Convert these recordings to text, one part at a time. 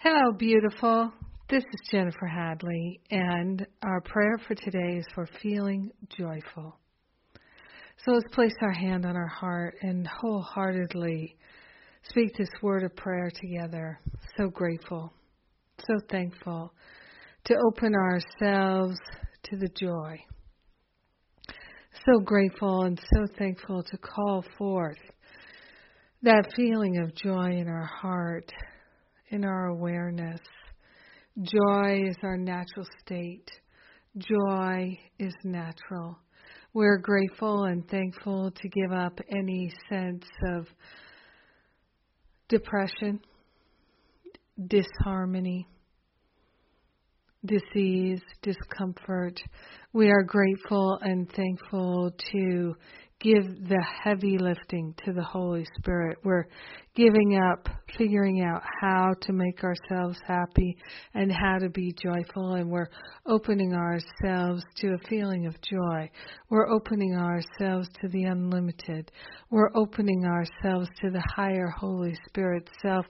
Hello, beautiful. This is Jennifer Hadley, and our prayer for today is for feeling joyful. So let's place our hand on our heart and wholeheartedly speak this word of prayer together. So grateful, so thankful to open ourselves to the joy. So grateful and so thankful to call forth that feeling of joy in our heart, in our awareness. Joy is our natural state. Joy is natural. We're grateful and thankful to give up any sense of depression, disharmony, disease, discomfort. We are grateful and thankful to give the heavy lifting to the Holy Spirit. We're giving up, figuring out how to make ourselves happy and how to be joyful, and we're opening ourselves to a feeling of joy. We're opening ourselves to the unlimited. We're opening ourselves to the higher Holy Spirit self,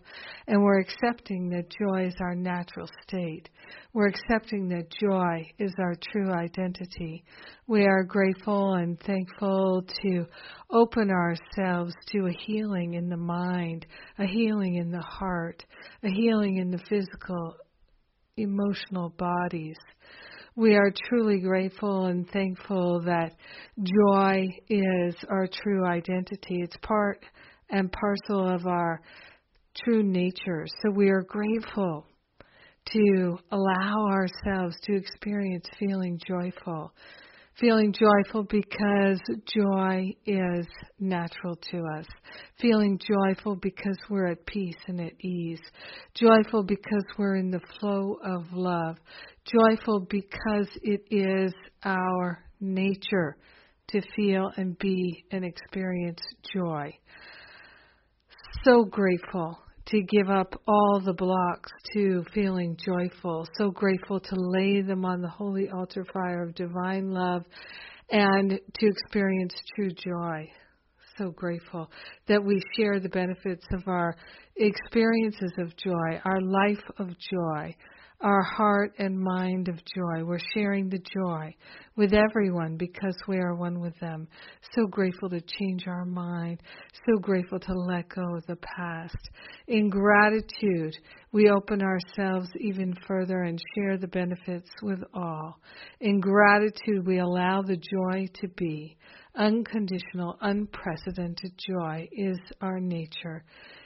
and we're accepting that joy is our natural state. We're accepting that joy is our true identity. We are grateful and thankful to open ourselves to a healing in the mind, a healing in the heart, a healing in the physical, emotional bodies. We are truly grateful and thankful that joy is our true identity. It's part and parcel of our true nature. So we are grateful to allow ourselves to experience feeling joyful feeling joyful because joy is natural to us, feeling joyful because we're at peace and at ease, joyful because we're in the flow of love, joyful because it is our nature to feel and be and experience joy. So grateful to give up all the blocks to feeling joyful. So grateful to lay them on the holy altar fire of divine love and to experience true joy. So grateful that we share the benefits of our experiences of joy, our life of joy, our heart and mind of joy. We're sharing the joy with everyone because we are one with them. So grateful to change our mind. So grateful to let go of the past. In gratitude, we open ourselves even further and share the benefits with all. In gratitude, we allow the joy to be. Unconditional, unprecedented joy is our nature.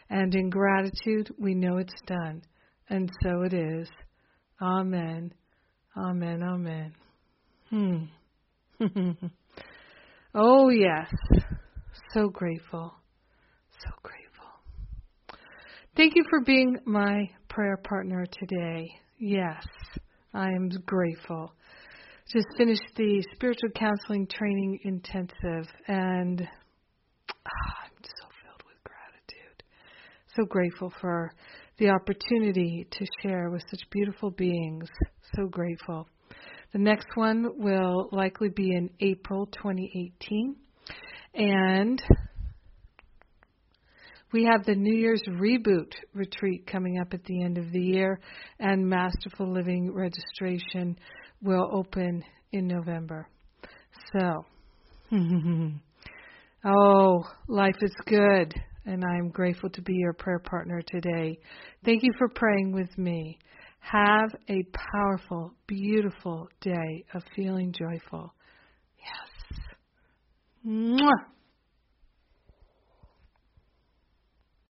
And in gratitude, we know it's done. And so it is. Amen. Amen. Amen. Hmm. oh, yes. So grateful. So grateful. Thank you for being my prayer partner today. Yes, I am grateful. Just finished the spiritual counseling training intensive and ah, I'm so filled with gratitude. So grateful for the opportunity to share with such beautiful beings. So grateful. The next one will likely be in April 2018. And we have the New Year's Reboot retreat coming up at the end of the year, and Masterful Living registration will open in November. So, oh, life is good and I am grateful to be your prayer partner today. Thank you for praying with me. Have a powerful, beautiful day of feeling joyful. Yes. Mwah.